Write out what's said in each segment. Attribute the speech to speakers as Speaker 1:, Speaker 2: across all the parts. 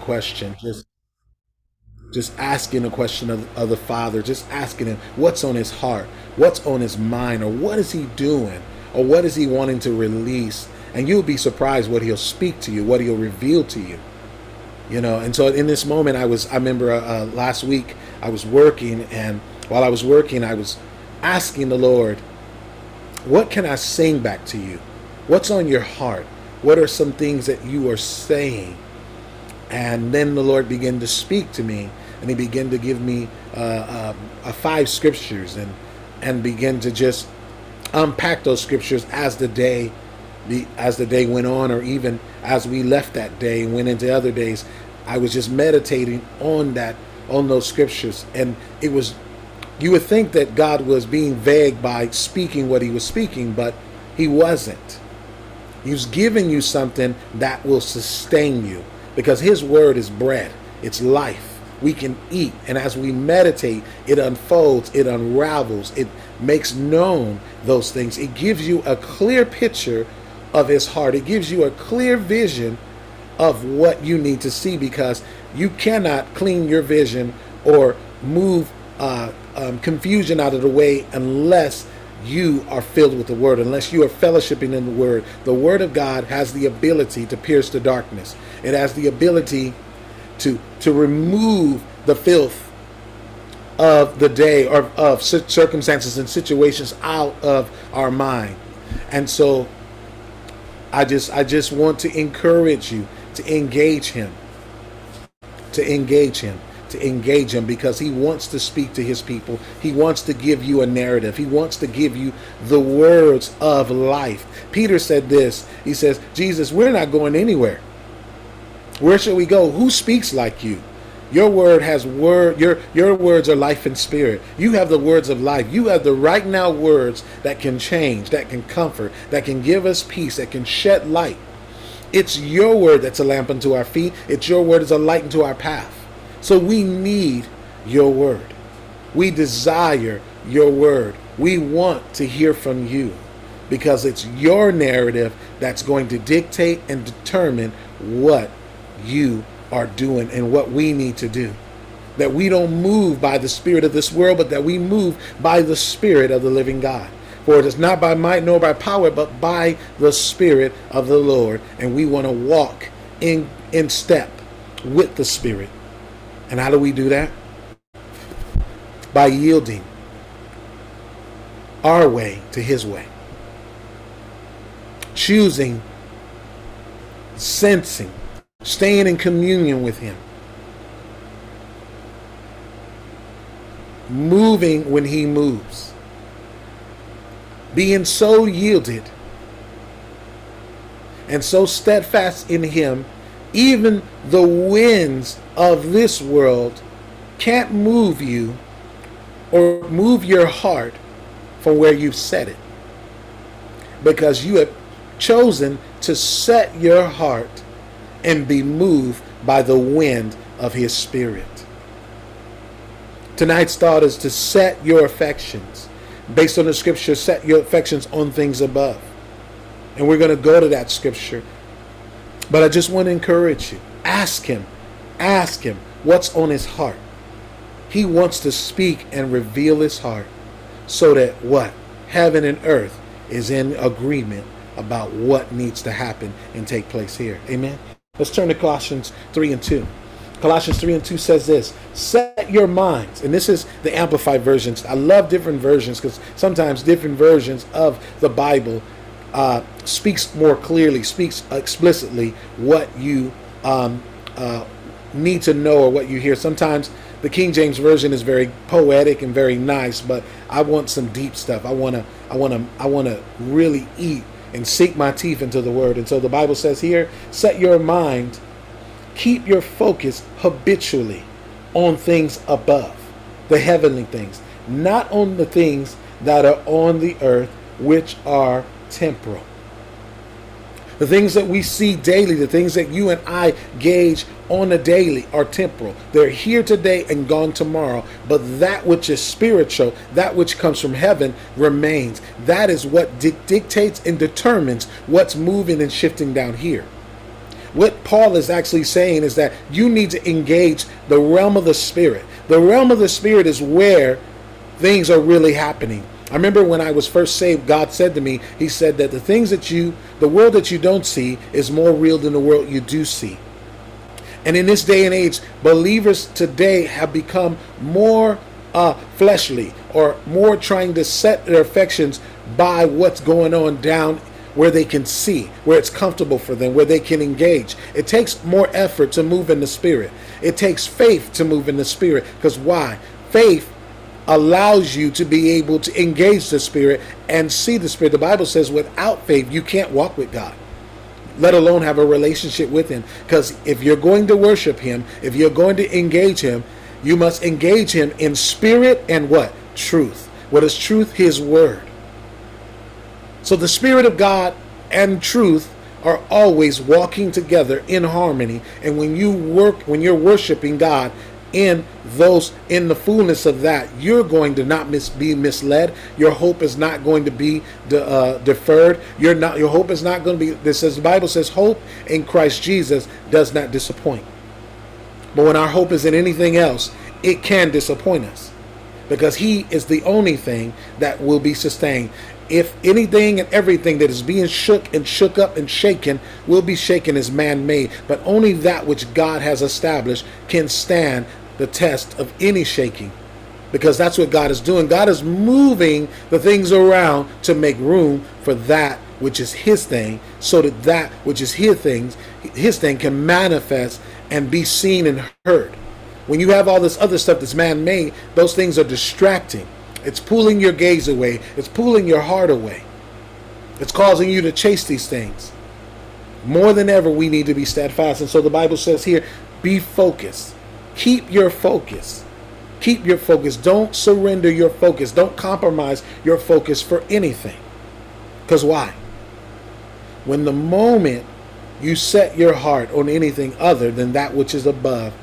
Speaker 1: question, just just asking a question of, of the Father, just asking him what's on his heart, what's on his mind, or what is he doing, or what is he wanting to release. And you'll be surprised what he'll speak to you, what he'll reveal to you. You know, and so in this moment, I was, I remember uh, last week, I was working, and while I was working, I was asking the Lord, what can I sing back to you? What's on your heart? What are some things that you are saying? And then the Lord began to speak to me, and He began to give me uh, uh, uh, five scriptures, and and begin to just unpack those scriptures as the day, the, as the day went on, or even as we left that day and went into other days. I was just meditating on that, on those scriptures, and it was. You would think that God was being vague by speaking what He was speaking, but He wasn't. He's giving you something that will sustain you because His word is bread, it's life. We can eat, and as we meditate, it unfolds, it unravels, it makes known those things. It gives you a clear picture of His heart, it gives you a clear vision of what you need to see because you cannot clean your vision or move uh, um, confusion out of the way unless you are filled with the word, unless you are fellowshipping in the word. The word of God has the ability to pierce the darkness. It has the ability to to remove the filth of the day or of circumstances and situations out of our mind. And so I just I just want to encourage you to engage him. To engage him to engage him because he wants to speak to his people. He wants to give you a narrative. He wants to give you the words of life. Peter said this. He says, Jesus, we're not going anywhere. Where shall we go? Who speaks like you? Your word has word your your words are life and spirit. You have the words of life. You have the right now words that can change, that can comfort, that can give us peace, that can shed light. It's your word that's a lamp unto our feet. It's your word that's a light unto our path. So we need your word. We desire your word. We want to hear from you because it's your narrative that's going to dictate and determine what you are doing and what we need to do. That we don't move by the spirit of this world, but that we move by the spirit of the living God. For it is not by might nor by power, but by the spirit of the Lord. And we want to walk in, in step with the spirit. And how do we do that? By yielding our way to His way. Choosing, sensing, staying in communion with Him. Moving when He moves. Being so yielded and so steadfast in Him even the winds of this world can't move you or move your heart from where you've set it. Because you have chosen to set your heart and be moved by the wind of His Spirit. Tonight's thought is to set your affections, based on the scripture, set your affections on things above. And we're going to go to that scripture but I just want to encourage you. Ask him. Ask him what's on his heart. He wants to speak and reveal his heart so that what? Heaven and earth is in agreement about what needs to happen and take place here. Amen. Let's turn to Colossians 3 and 2. Colossians 3 and 2 says this Set your minds, and this is the Amplified versions. I love different versions because sometimes different versions of the Bible uh, speaks more clearly, speaks explicitly what you um, uh, need to know or what you hear. Sometimes the King James version is very poetic and very nice, but I want some deep stuff. I want to, I want to, I want to really eat and sink my teeth into the Word. And so the Bible says here, set your mind, keep your focus habitually on things above, the heavenly things, not on the things that are on the earth, which are temporal. The things that we see daily, the things that you and I gauge on a daily are temporal. They're here today and gone tomorrow. But that which is spiritual, that which comes from heaven, remains. That is what di- dictates and determines what's moving and shifting down here. What Paul is actually saying is that you need to engage the realm of the spirit. The realm of the spirit is where things are really happening. I remember when I was first saved, God said to me, He said that the things that you, the world that you don't see, is more real than the world you do see. And in this day and age, believers today have become more uh, fleshly or more trying to set their affections by what's going on down where they can see, where it's comfortable for them, where they can engage. It takes more effort to move in the spirit. It takes faith to move in the spirit. Because why? Faith allows you to be able to engage the spirit and see the spirit. The Bible says without faith, you can't walk with God let alone have a relationship with him. Because if you're going to worship him, if you're going to engage him, you must engage him in spirit and what? Truth. What is truth? His word. So the Spirit of God and truth are always walking together in harmony. And when you work, when you're worshiping God in those in the fullness of that, you're going to not mis- be misled. Your hope is not going to be de- uh, deferred. You're not. Your hope is not going to be. This says the Bible says, "Hope in Christ Jesus does not disappoint." But when our hope is in anything else, it can disappoint us because He is the only thing that will be sustained if anything and everything that is being shook and shook up and shaken will be shaken as man made, but only that which God has established can stand the test of any shaking. Because that's what God is doing. God is moving the things around to make room for that which is his thing, so that that which is his things, his thing can manifest and be seen and heard. When you have all this other stuff that's man made, those things are distracting. It's pulling your gaze away. It's pulling your heart away. It's causing you to chase these things. More than ever, we need to be steadfast. And so the Bible says here be focused. Keep your focus. Keep your focus. Don't surrender your focus. Don't compromise your focus for anything. Because why? When the moment you set your heart on anything other than that which is above,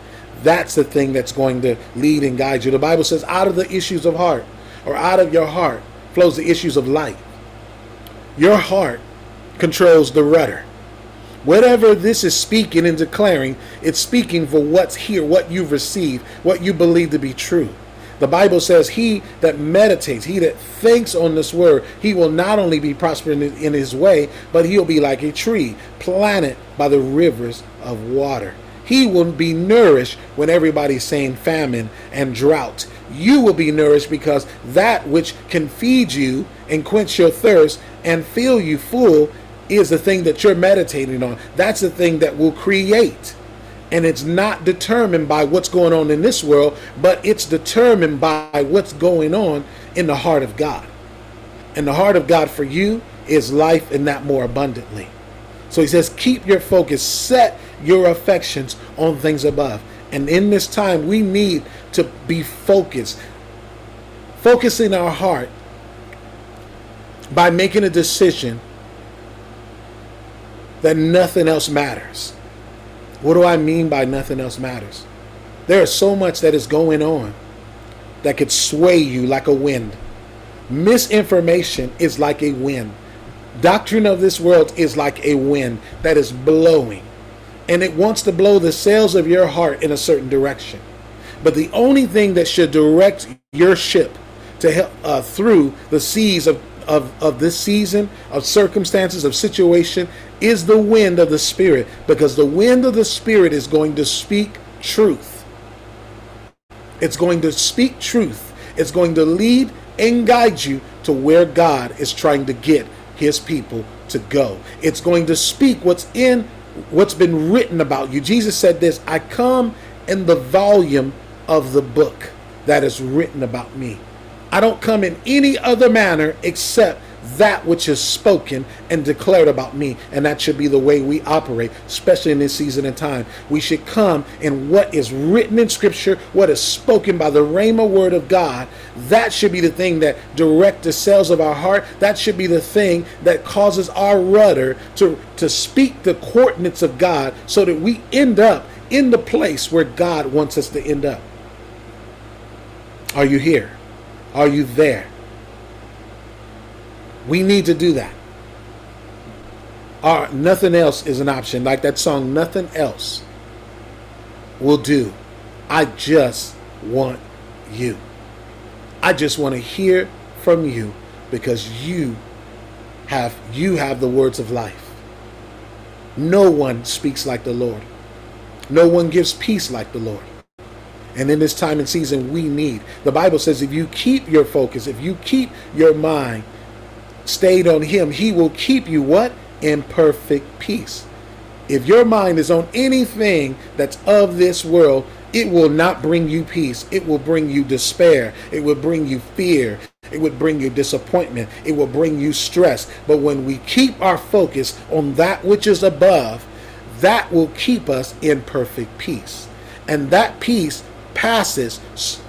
Speaker 1: that's the thing that's going to lead and guide you. The Bible says, out of the issues of heart, or out of your heart flows the issues of life. Your heart controls the rudder. Whatever this is speaking and declaring, it's speaking for what's here, what you've received, what you believe to be true. The Bible says, He that meditates, he that thinks on this word, he will not only be prospering in his way, but he'll be like a tree planted by the rivers of water. He will be nourished when everybody's saying famine and drought you will be nourished because that which can feed you and quench your thirst and fill you full is the thing that you're meditating on. That's the thing that will create. And it's not determined by what's going on in this world, but it's determined by what's going on in the heart of God. And the heart of God for you is life and that more abundantly. So he says, keep your focus, set your affections on things above. And in this time, we need to be focused. Focusing our heart by making a decision that nothing else matters. What do I mean by nothing else matters? There is so much that is going on that could sway you like a wind. Misinformation is like a wind. Doctrine of this world is like a wind that is blowing and it wants to blow the sails of your heart in a certain direction. But the only thing that should direct your ship to help uh, through the seas of, of, of this season, of circumstances, of situation, is the wind of the Spirit. Because the wind of the Spirit is going to speak truth. It's going to speak truth. It's going to lead and guide you to where God is trying to get his people to go. It's going to speak what's in what's been written about you. Jesus said this I come in the volume of the book that is written about me. I don't come in any other manner except that which is spoken and declared about me. And that should be the way we operate, especially in this season and time. We should come in what is written in Scripture, what is spoken by the Rhema word of God. That should be the thing that direct the cells of our heart. That should be the thing that causes our rudder to, to speak the coordinates of God so that we end up in the place where God wants us to end up. Are you here? Are you there? We need to do that. Our, nothing else is an option. Like that song, nothing else will do. I just want you. I just want to hear from you because you have you have the words of life. No one speaks like the Lord. No one gives peace like the Lord. And in this time and season, we need. The Bible says if you keep your focus, if you keep your mind stayed on Him, He will keep you what? In perfect peace. If your mind is on anything that's of this world, it will not bring you peace. It will bring you despair. It will bring you fear. It would bring you disappointment. It will bring you stress. But when we keep our focus on that which is above, that will keep us in perfect peace. And that peace passes,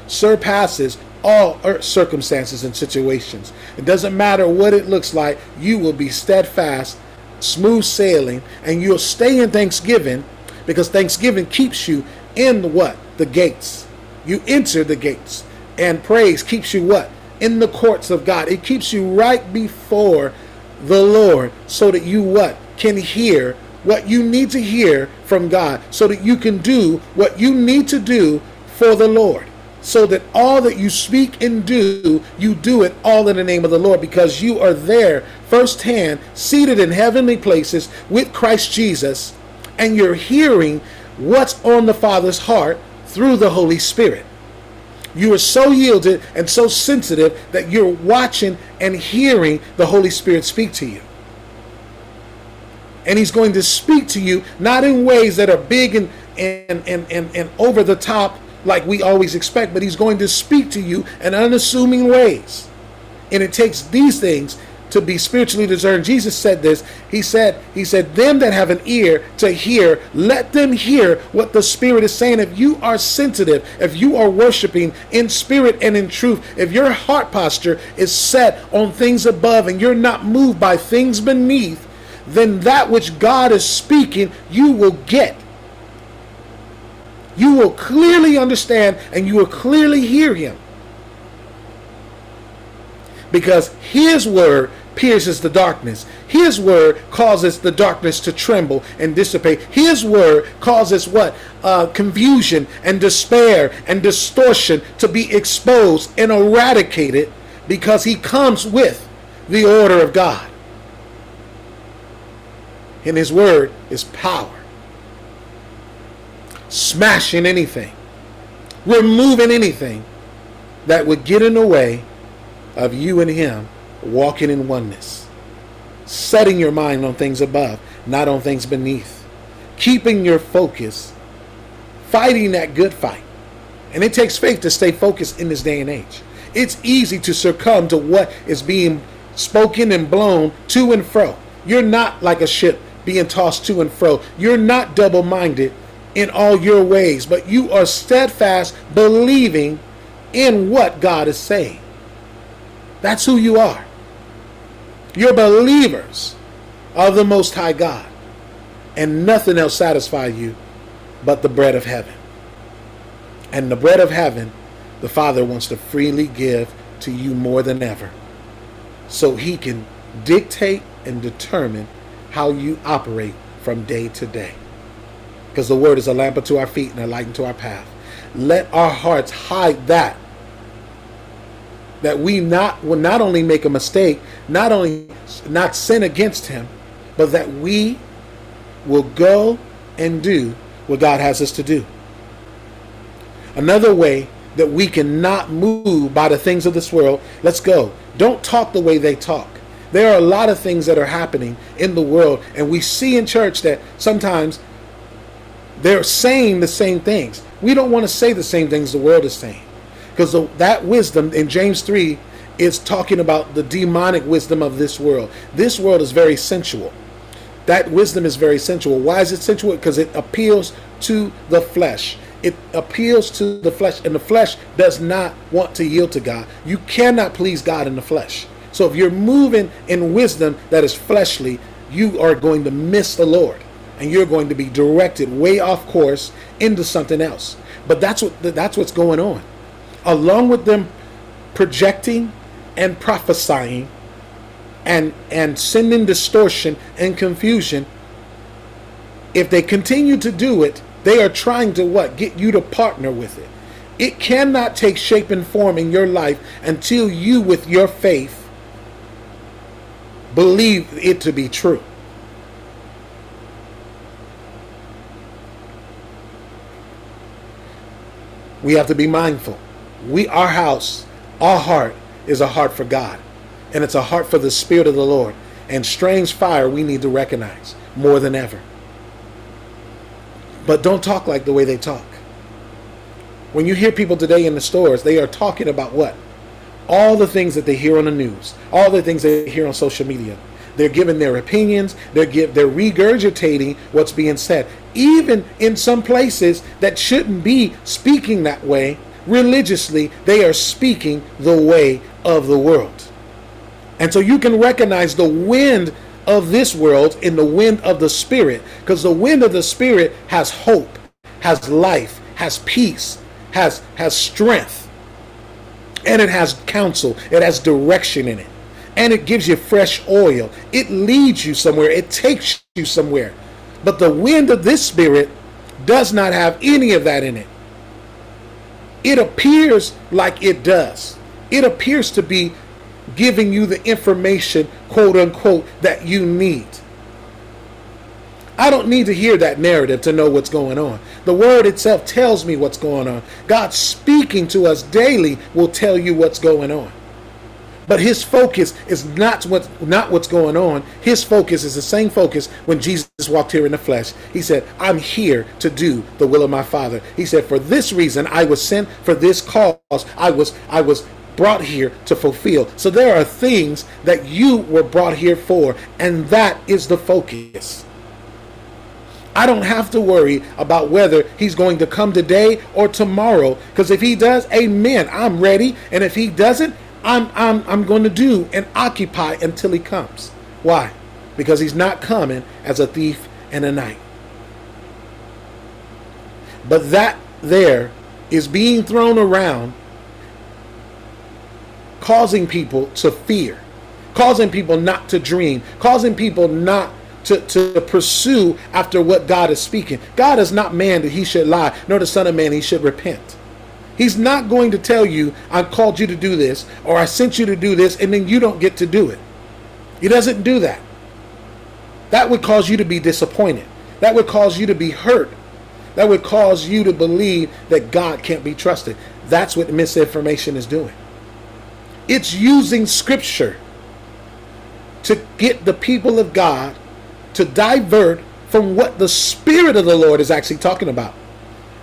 Speaker 1: surpasses all circumstances and situations. It doesn't matter what it looks like, you will be steadfast, smooth sailing, and you'll stay in Thanksgiving because Thanksgiving keeps you in the what? The gates. You enter the gates. And praise keeps you what? In the courts of God. It keeps you right before the Lord so that you what? Can hear what you need to hear from God so that you can do what you need to do for the Lord. So that all that you speak and do, you do it all in the name of the Lord because you are there firsthand, seated in heavenly places with Christ Jesus, and you're hearing what's on the Father's heart through the Holy Spirit. You are so yielded and so sensitive that you're watching and hearing the Holy Spirit speak to you. And He's going to speak to you not in ways that are big and, and, and, and, and over the top like we always expect, but He's going to speak to you in unassuming ways. And it takes these things to be spiritually discerned. Jesus said this. He said, He said, Them that have an ear to hear, let them hear what the Spirit is saying. If you are sensitive, if you are worshiping in spirit and in truth, if your heart posture is set on things above and you're not moved by things beneath, then that which God is speaking, you will get. You will clearly understand and you will clearly hear Him because his word pierces the darkness. His word causes the darkness to tremble and dissipate. His word causes what? Uh, confusion and despair and distortion to be exposed and eradicated because he comes with the order of God. And his word is power. Smashing anything, removing anything that would get in the way of you and him walking in oneness, setting your mind on things above, not on things beneath, keeping your focus, fighting that good fight. And it takes faith to stay focused in this day and age. It's easy to succumb to what is being spoken and blown to and fro. You're not like a ship being tossed to and fro. You're not double minded in all your ways, but you are steadfast, believing in what God is saying. That's who you are. You're believers of the Most High God. And nothing else satisfies you but the bread of heaven. And the bread of heaven, the Father wants to freely give to you more than ever. So he can dictate and determine how you operate from day to day. Because the word is a lamp unto our feet and a light unto our path. Let our hearts hide that that we not will not only make a mistake, not only not sin against him, but that we will go and do what God has us to do. Another way that we cannot move by the things of this world, let's go. Don't talk the way they talk. There are a lot of things that are happening in the world, and we see in church that sometimes they're saying the same things. We don't want to say the same things the world is saying. Because that wisdom in James 3 is talking about the demonic wisdom of this world. This world is very sensual. That wisdom is very sensual. Why is it sensual? Because it appeals to the flesh. It appeals to the flesh, and the flesh does not want to yield to God. You cannot please God in the flesh. So if you're moving in wisdom that is fleshly, you are going to miss the Lord and you're going to be directed way off course into something else. But that's what that's what's going on. Along with them projecting and prophesying and and sending distortion and confusion if they continue to do it they are trying to what? Get you to partner with it. It cannot take shape and form in your life until you with your faith believe it to be true we have to be mindful we our house our heart is a heart for god and it's a heart for the Spirit of the Lord. And strange fire we need to recognize more than ever. But don't talk like the way they talk. When you hear people today in the stores, they are talking about what? All the things that they hear on the news, all the things they hear on social media. They're giving their opinions. They're give, they're regurgitating what's being said. Even in some places that shouldn't be speaking that way religiously, they are speaking the way of the world. And so you can recognize the wind of this world in the wind of the Spirit, because the wind of the Spirit has hope, has life, has peace, has, has strength, and it has counsel, it has direction in it, and it gives you fresh oil. It leads you somewhere, it takes you somewhere. But the wind of this Spirit does not have any of that in it. It appears like it does. It appears to be giving you the information, quote unquote, that you need. I don't need to hear that narrative to know what's going on. The word itself tells me what's going on. God speaking to us daily will tell you what's going on. But his focus is not what not what's going on. His focus is the same focus when Jesus walked here in the flesh. He said, "I'm here to do the will of my Father." He said, "For this reason I was sent for this cause. I was I was brought here to fulfill. So there are things that you were brought here for, and that is the focus. I don't have to worry about whether he's going to come today or tomorrow, because if he does, amen, I'm ready. And if he doesn't, I'm, I'm, I'm going to do and occupy until he comes. Why? Because he's not coming as a thief in the night. But that there is being thrown around causing people to fear, causing people not to dream, causing people not to, to pursue after what God is speaking. God is not man that he should lie, nor the Son of Man he should repent. He's not going to tell you, I called you to do this, or I sent you to do this, and then you don't get to do it. He doesn't do that. That would cause you to be disappointed. That would cause you to be hurt. That would cause you to believe that God can't be trusted. That's what misinformation is doing. It's using scripture to get the people of God to divert from what the Spirit of the Lord is actually talking about.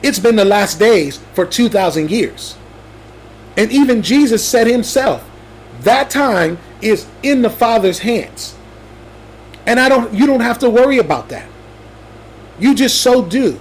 Speaker 1: It's been the last days for 2,000 years. And even Jesus said himself, that time is in the Father's hands. And I don't you don't have to worry about that. You just so do.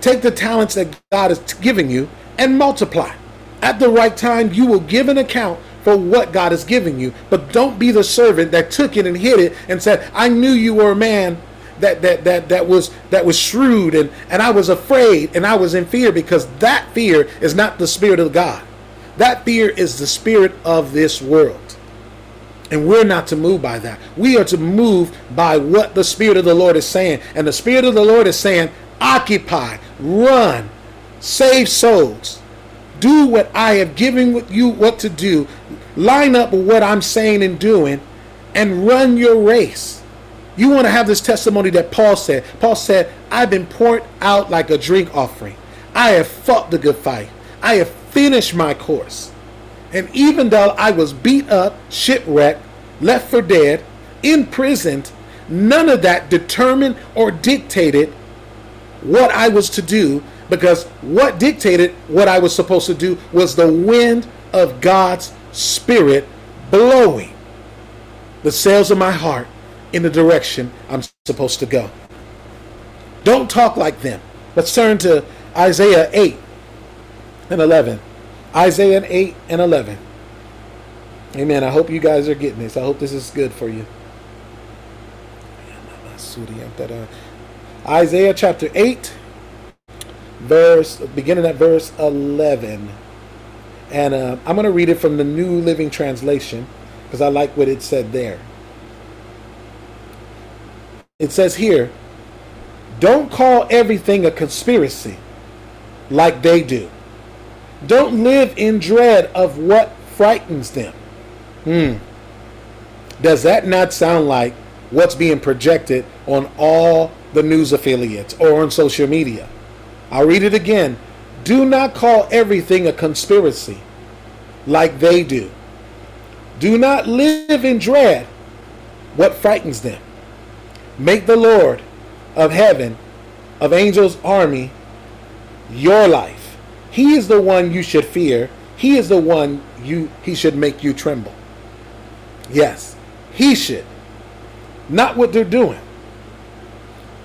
Speaker 1: Take the talents that God has given you and multiply. At the right time, you will give an account for what God is giving you. But don't be the servant that took it and hid it and said, I knew you were a man that that that that was that was shrewd and and I was afraid and I was in fear because that fear is not the spirit of God. That fear is the spirit of this world. And we're not to move by that. We are to move by what the spirit of the Lord is saying. And the spirit of the Lord is saying, occupy, run, save souls do what I have given you what to do, line up with what I'm saying and doing, and run your race. You want to have this testimony that Paul said. Paul said, I've been poured out like a drink offering. I have fought the good fight. I have finished my course. And even though I was beat up, shipwrecked, left for dead, imprisoned, none of that determined or dictated what I was to do because what dictated what I was supposed to do was the wind of God's Spirit blowing the sails of my heart in the direction I'm supposed to go. Don't talk like them. Let's turn to Isaiah 8 and 11. Isaiah 8 and 11. Amen. I hope you guys are getting this. I hope this is good for you. Isaiah chapter 8 verse beginning at verse 11 and uh, i'm going to read it from the new living translation because i like what it said there it says here, don't call everything a conspiracy like they do. Don't live in dread of what frightens them. Hmm. Does that not sound like what's being projected on all the news affiliates or on social media? I'll read it again. Do not call everything a conspiracy like they do. Do not live in dread what frightens them. Make the Lord of heaven, of angels' army, your life. He is the one you should fear. He is the one you he should make you tremble. Yes, he should. Not what they're doing.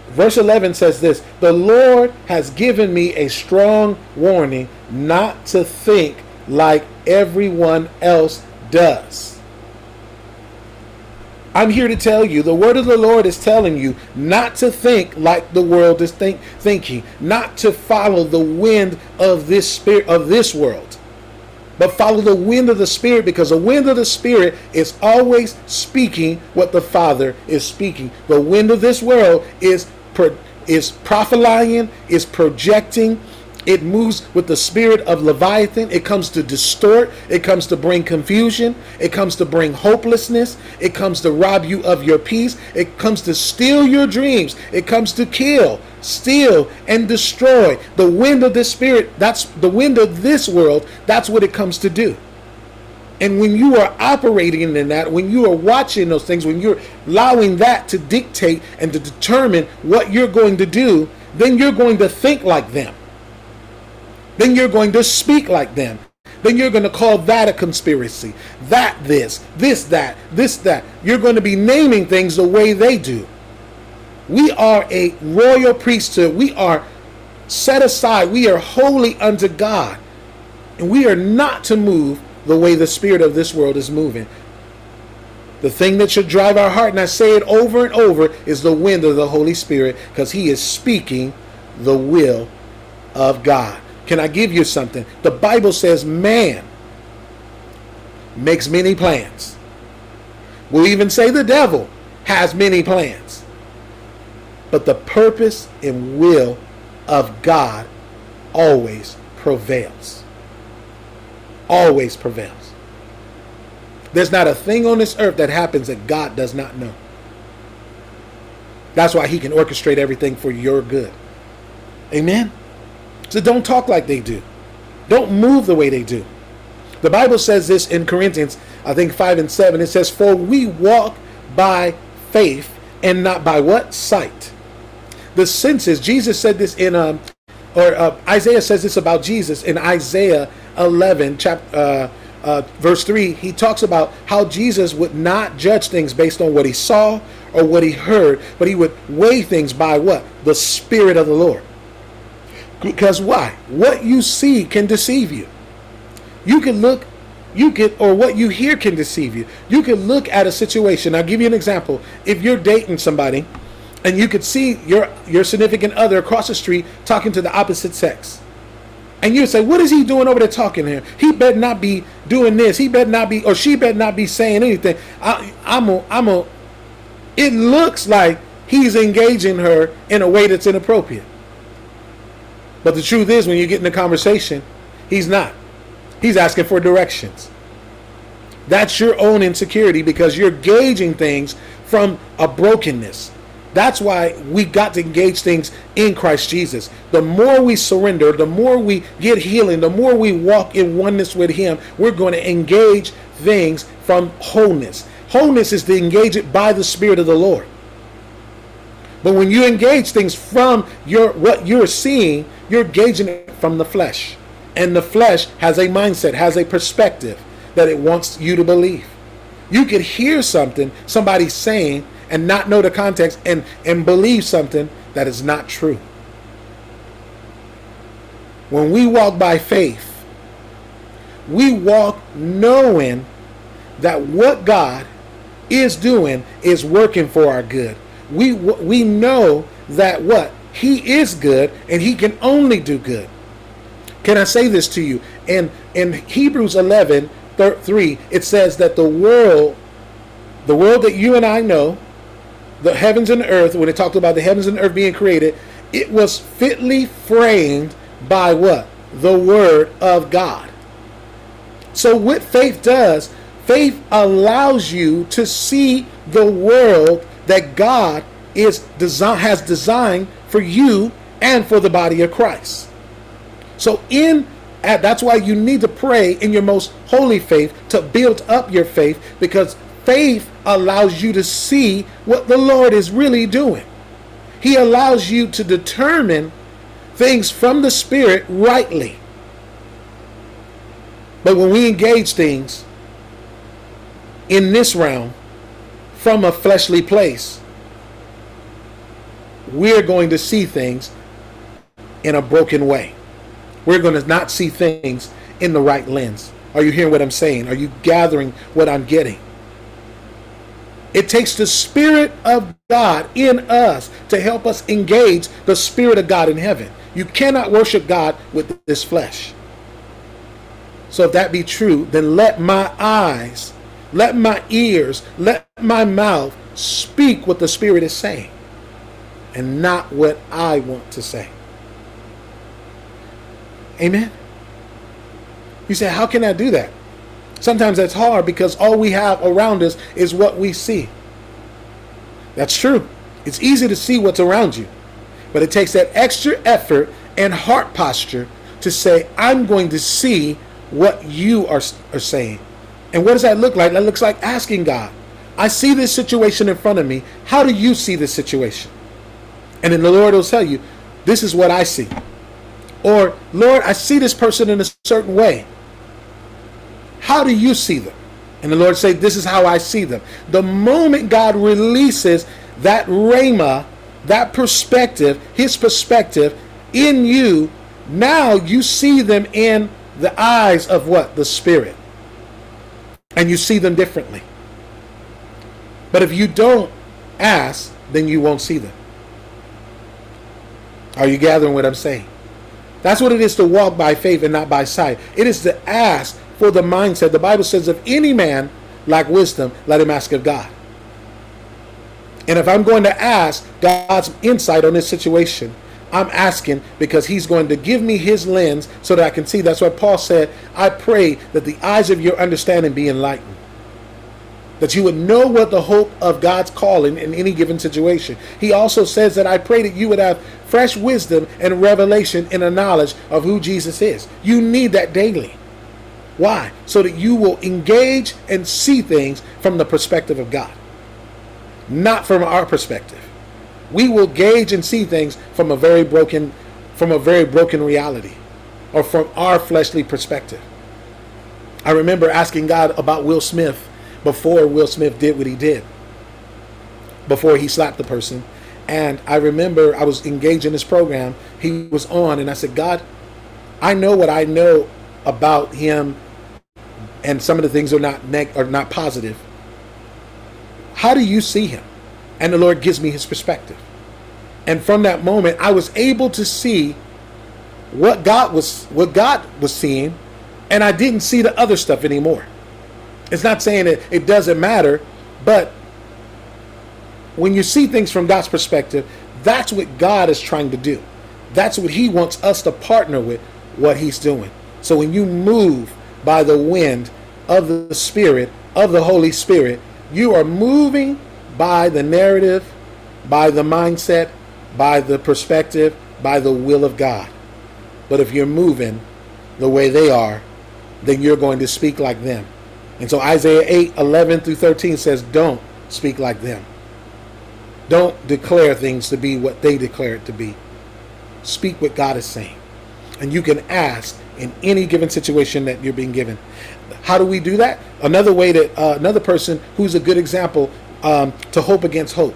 Speaker 1: Verse 11 says this The Lord has given me a strong warning not to think like everyone else does. I'm here to tell you the word of the Lord is telling you not to think like the world is think, thinking, not to follow the wind of this spirit of this world, but follow the wind of the spirit because the wind of the spirit is always speaking what the Father is speaking. The wind of this world is is prophesying, is projecting, it moves with the spirit of Leviathan. It comes to distort. It comes to bring confusion. It comes to bring hopelessness. It comes to rob you of your peace. It comes to steal your dreams. It comes to kill, steal, and destroy. The wind of the spirit, that's the wind of this world. That's what it comes to do. And when you are operating in that, when you are watching those things, when you're allowing that to dictate and to determine what you're going to do, then you're going to think like them then you're going to speak like them. Then you're going to call that a conspiracy. That this, this that, this that. You're going to be naming things the way they do. We are a royal priesthood. We are set aside. We are holy unto God. And we are not to move the way the spirit of this world is moving. The thing that should drive our heart, and I say it over and over, is the wind of the Holy Spirit because He is speaking the will of God. Can I give you something? The Bible says man makes many plans. We'll even say the devil has many plans. But the purpose and will of God always prevails. Always prevails. There's not a thing on this earth that happens that God does not know. That's why he can orchestrate everything for your good. Amen. So don't talk like they do. Don't move the way they do. The Bible says this in Corinthians, I think 5 and 7. It says, For we walk by faith and not by what? Sight. The senses, Jesus said this in, um, or uh, Isaiah says this about Jesus in Isaiah 11, chapter, uh, uh, verse 3. He talks about how Jesus would not judge things based on what he saw or what he heard, but he would weigh things by what? The Spirit of the Lord. Because why? What you see can deceive you. You can look, you can, or what you hear can deceive you. You can look at a situation. I'll give you an example. If you're dating somebody and you could see your, your significant other across the street talking to the opposite sex. And you say, what is he doing over there talking here? He better not be doing this. He better not be, or she better not be saying anything. I, I'm a, I'm a, it looks like he's engaging her in a way that's inappropriate. But the truth is, when you get in the conversation, he's not. He's asking for directions. That's your own insecurity because you're gauging things from a brokenness. That's why we got to engage things in Christ Jesus. The more we surrender, the more we get healing, the more we walk in oneness with Him, we're going to engage things from wholeness. Wholeness is to engage it by the Spirit of the Lord. But when you engage things from your what you're seeing, you're gauging it from the flesh. And the flesh has a mindset, has a perspective that it wants you to believe. You could hear something somebody saying and not know the context and, and believe something that is not true. When we walk by faith, we walk knowing that what God is doing is working for our good. We we know that what he is good and he can only do good. Can I say this to you? In in Hebrews 11, 3, it says that the world, the world that you and I know, the heavens and earth, when it talked about the heavens and earth being created, it was fitly framed by what? The Word of God. So, what faith does, faith allows you to see the world that God is design, has designed for you and for the body of Christ. So, in that's why you need to pray in your most holy faith to build up your faith because faith allows you to see what the Lord is really doing. He allows you to determine things from the Spirit rightly. But when we engage things in this realm from a fleshly place, we're going to see things in a broken way. We're going to not see things in the right lens. Are you hearing what I'm saying? Are you gathering what I'm getting? It takes the Spirit of God in us to help us engage the Spirit of God in heaven. You cannot worship God with this flesh. So, if that be true, then let my eyes, let my ears, let my mouth speak what the Spirit is saying and not what I want to say. Amen. You say, How can I do that? Sometimes that's hard because all we have around us is what we see. That's true. It's easy to see what's around you, but it takes that extra effort and heart posture to say, I'm going to see what you are, are saying. And what does that look like? That looks like asking God, I see this situation in front of me. How do you see this situation? And then the Lord will tell you, This is what I see. Or, Lord, I see this person in a certain way. How do you see them? And the Lord say, This is how I see them. The moment God releases that rhema, that perspective, his perspective in you, now you see them in the eyes of what? The Spirit. And you see them differently. But if you don't ask, then you won't see them. Are you gathering what I'm saying? That's what it is to walk by faith and not by sight. It is to ask for the mindset. The Bible says, if any man lack wisdom, let him ask of God. And if I'm going to ask God's insight on this situation, I'm asking because he's going to give me his lens so that I can see. That's why Paul said, I pray that the eyes of your understanding be enlightened. That you would know what the hope of God's calling in any given situation. He also says that I pray that you would have fresh wisdom and revelation in a knowledge of who Jesus is. You need that daily. Why? So that you will engage and see things from the perspective of God, not from our perspective. We will gauge and see things from a very broken from a very broken reality or from our fleshly perspective. I remember asking God about Will Smith before Will Smith did what he did. Before he slapped the person. And I remember I was engaged in this program. He was on and I said, God, I know what I know about him and some of the things are not neg- are not positive. How do you see him? And the Lord gives me his perspective. And from that moment, I was able to see what God was what God was seeing, and I didn't see the other stuff anymore. It's not saying that it doesn't matter, but when you see things from God's perspective, that's what God is trying to do. That's what He wants us to partner with what He's doing. So when you move by the wind of the Spirit, of the Holy Spirit, you are moving by the narrative, by the mindset, by the perspective, by the will of God. But if you're moving the way they are, then you're going to speak like them. And so Isaiah 8 11 through 13 says, Don't speak like them. Don't declare things to be what they declare it to be. Speak what God is saying. And you can ask in any given situation that you're being given. How do we do that? Another way that uh, another person who's a good example um, to hope against hope.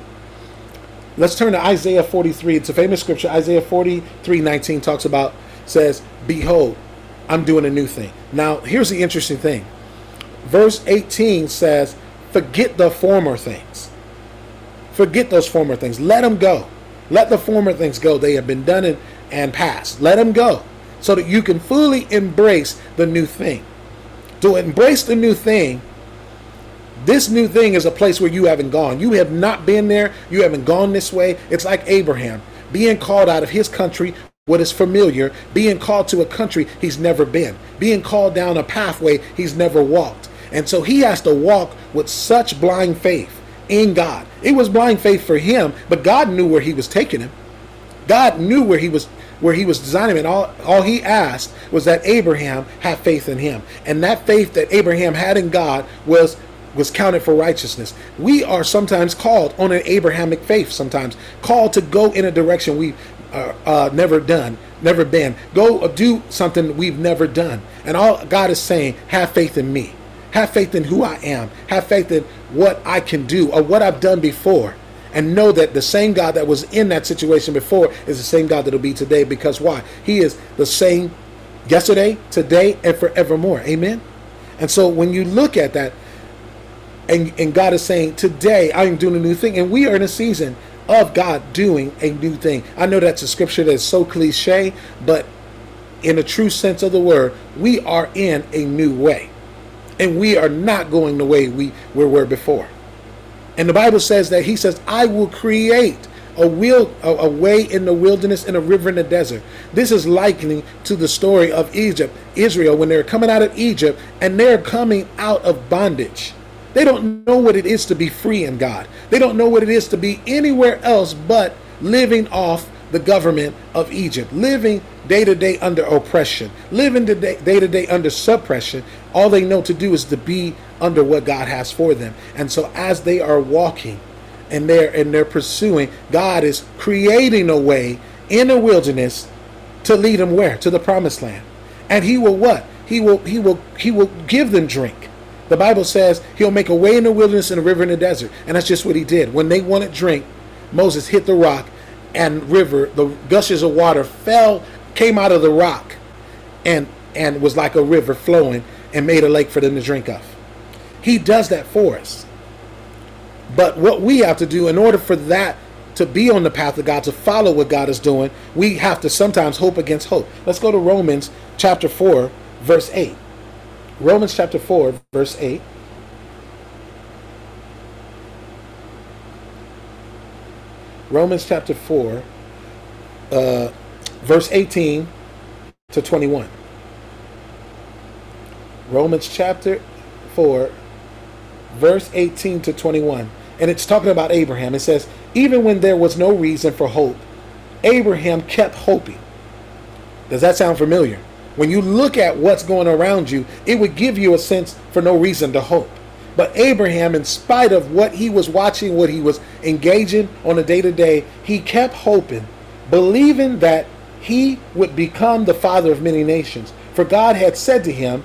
Speaker 1: Let's turn to Isaiah 43. It's a famous scripture. Isaiah 43 19 talks about, says, Behold, I'm doing a new thing. Now, here's the interesting thing. Verse 18 says, Forget the former things. Forget those former things. Let them go. Let the former things go. They have been done and, and passed. Let them go so that you can fully embrace the new thing. To embrace the new thing, This new thing is a place where you haven't gone. You have not been there. You haven't gone this way. It's like Abraham being called out of his country, what is familiar, being called to a country he's never been, being called down a pathway he's never walked. And so he has to walk with such blind faith in God. It was blind faith for him, but God knew where he was taking him. God knew where he was where he was designing him. And all, all he asked was that Abraham have faith in him. And that faith that Abraham had in God was was counted for righteousness. We are sometimes called on an Abrahamic faith, sometimes called to go in a direction we've uh, uh, never done, never been. Go do something we've never done. And all God is saying, have faith in me. Have faith in who I am. Have faith in what I can do or what I've done before. And know that the same God that was in that situation before is the same God that'll be today. Because why? He is the same yesterday, today, and forevermore. Amen. And so when you look at that, and, and God is saying, Today I am doing a new thing. And we are in a season of God doing a new thing. I know that's a scripture that's so cliche, but in a true sense of the word, we are in a new way. And we are not going the way we, we were before. And the Bible says that He says, I will create a, wheel, a, a way in the wilderness and a river in the desert. This is likening to the story of Egypt, Israel, when they're coming out of Egypt and they're coming out of bondage. They don't know what it is to be free in God. They don't know what it is to be anywhere else but living off the government of Egypt, living day to day under oppression, living day to day under suppression. All they know to do is to be under what God has for them. And so as they are walking and they're and they're pursuing, God is creating a way in the wilderness to lead them where? To the promised land. And he will what? He will he will he will give them drink. The Bible says he'll make a way in the wilderness and a river in the desert. And that's just what he did. When they wanted drink, Moses hit the rock and river, the gushes of water fell, came out of the rock and and was like a river flowing and made a lake for them to drink of. He does that for us. But what we have to do in order for that to be on the path of God, to follow what God is doing, we have to sometimes hope against hope. Let's go to Romans chapter 4, verse 8. Romans chapter 4, verse 8. Romans chapter 4, uh, verse 18 to 21. Romans chapter 4, verse 18 to 21. And it's talking about Abraham. It says, Even when there was no reason for hope, Abraham kept hoping. Does that sound familiar? When you look at what's going around you, it would give you a sense for no reason to hope. But Abraham, in spite of what he was watching, what he was engaging on a day to day, he kept hoping, believing that he would become the father of many nations. For God had said to him,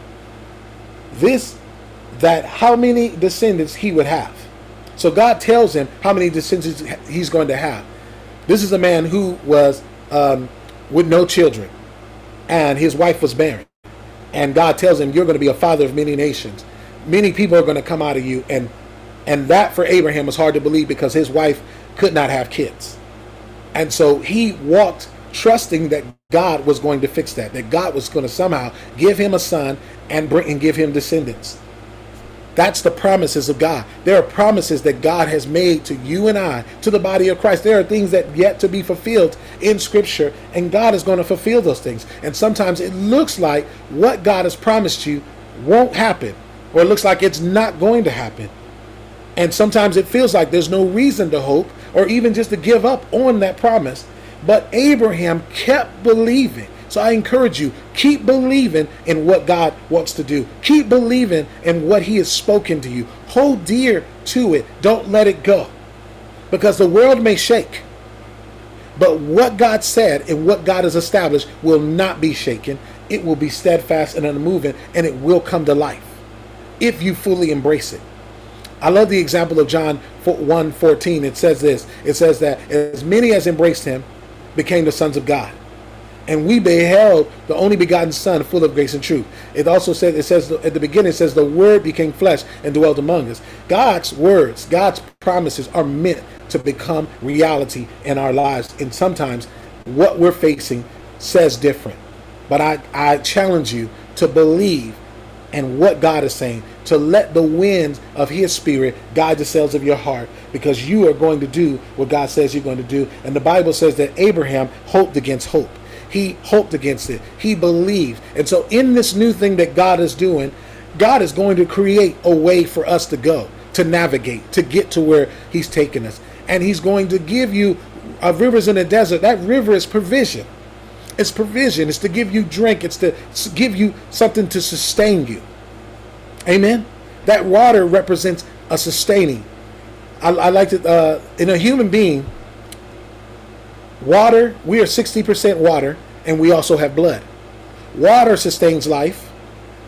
Speaker 1: this, that how many descendants he would have. So God tells him how many descendants he's going to have. This is a man who was um, with no children and his wife was barren. And God tells him, You're going to be a father of many nations. Many people are going to come out of you. And and that for Abraham was hard to believe because his wife could not have kids. And so he walked trusting that God was going to fix that, that God was going to somehow give him a son and bring and give him descendants. That's the promises of God. There are promises that God has made to you and I, to the body of Christ. There are things that yet to be fulfilled in Scripture, and God is going to fulfill those things. And sometimes it looks like what God has promised you won't happen, or it looks like it's not going to happen. And sometimes it feels like there's no reason to hope or even just to give up on that promise. But Abraham kept believing. So I encourage you, keep believing in what God wants to do. Keep believing in what He has spoken to you. Hold dear to it. Don't let it go. Because the world may shake. But what God said and what God has established will not be shaken. It will be steadfast and unmoving, and it will come to life if you fully embrace it. I love the example of John 1 14. It says this it says that as many as embraced him became the sons of God and we beheld the only begotten Son, full of grace and truth. It also says, it says at the beginning, it says the Word became flesh and dwelt among us. God's words, God's promises are meant to become reality in our lives. And sometimes what we're facing says different. But I, I challenge you to believe in what God is saying, to let the winds of His Spirit guide the sails of your heart, because you are going to do what God says you're going to do. And the Bible says that Abraham hoped against hope. He hoped against it. He believed. And so, in this new thing that God is doing, God is going to create a way for us to go, to navigate, to get to where He's taking us. And He's going to give you uh, rivers in the desert. That river is provision. It's provision. It's to give you drink. It's to give you something to sustain you. Amen. That water represents a sustaining. I, I like to, uh, in a human being, water, we are 60% water, and we also have blood. Water sustains life,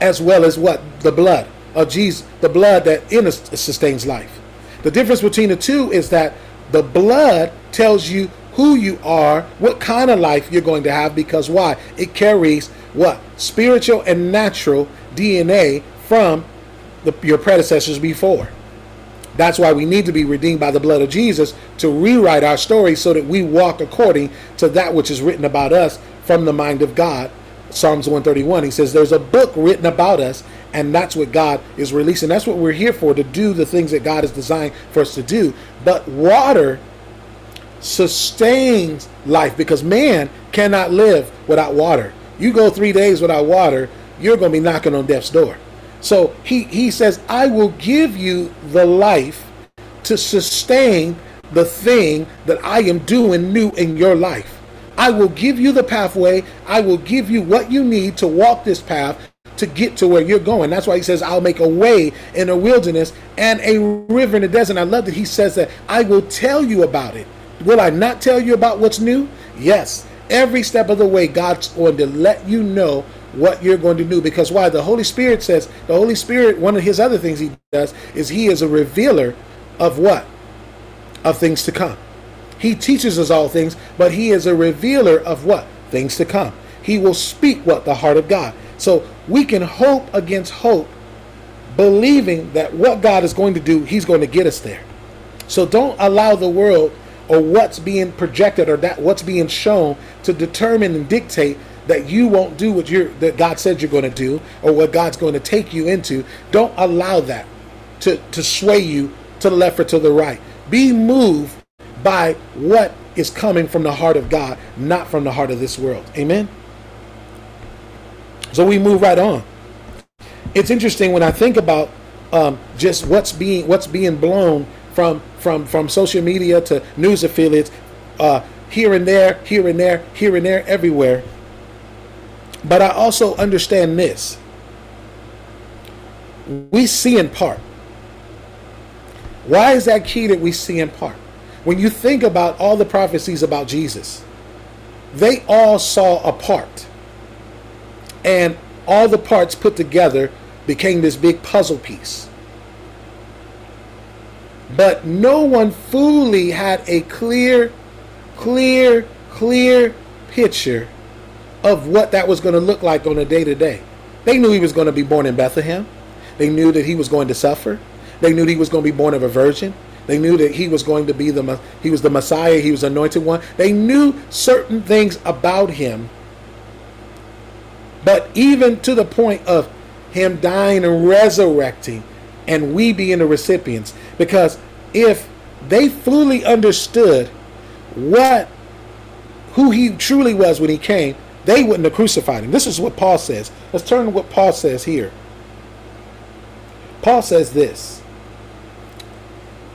Speaker 1: as well as what? The blood of Jesus, the blood that in us sustains life. The difference between the two is that the blood tells you who you are, what kind of life you're going to have, because why? It carries what? Spiritual and natural DNA from the, your predecessors before. That's why we need to be redeemed by the blood of Jesus to rewrite our story so that we walk according to that which is written about us from the mind of God. Psalms 131, he says, There's a book written about us, and that's what God is releasing. That's what we're here for, to do the things that God has designed for us to do. But water sustains life because man cannot live without water. You go three days without water, you're going to be knocking on death's door. So he, he says, I will give you the life to sustain the thing that I am doing new in your life. I will give you the pathway. I will give you what you need to walk this path to get to where you're going. That's why he says, I'll make a way in a wilderness and a river in the desert. I love that he says that I will tell you about it. Will I not tell you about what's new? Yes. Every step of the way, God's going to let you know what you're going to do. Because why? The Holy Spirit says, the Holy Spirit, one of his other things he does is he is a revealer of what? Of things to come. He teaches us all things, but he is a revealer of what? Things to come. He will speak what? The heart of God. So we can hope against hope, believing that what God is going to do, he's going to get us there. So don't allow the world or what's being projected or that what's being shown to determine and dictate that you won't do what you're that God said you're going to do or what God's going to take you into. Don't allow that to, to sway you to the left or to the right. Be moved by what is coming from the heart of God, not from the heart of this world. Amen. So we move right on. It's interesting when I think about um, just what's being what's being blown from from from social media to news affiliates, uh, here and there, here and there, here and there, everywhere. But I also understand this. We see in part. Why is that key that we see in part? When you think about all the prophecies about Jesus, they all saw a part. And all the parts put together became this big puzzle piece but no one fully had a clear, clear, clear picture of what that was going to look like on a day to day. They knew he was going to be born in Bethlehem. They knew that he was going to suffer. They knew he was going to be born of a virgin. They knew that he was going to be the he was the Messiah, he was anointed one. They knew certain things about him. But even to the point of him dying and resurrecting and we being the recipients because if they fully understood what who he truly was when he came, they wouldn't have crucified him. This is what Paul says. Let's turn to what Paul says here. Paul says this.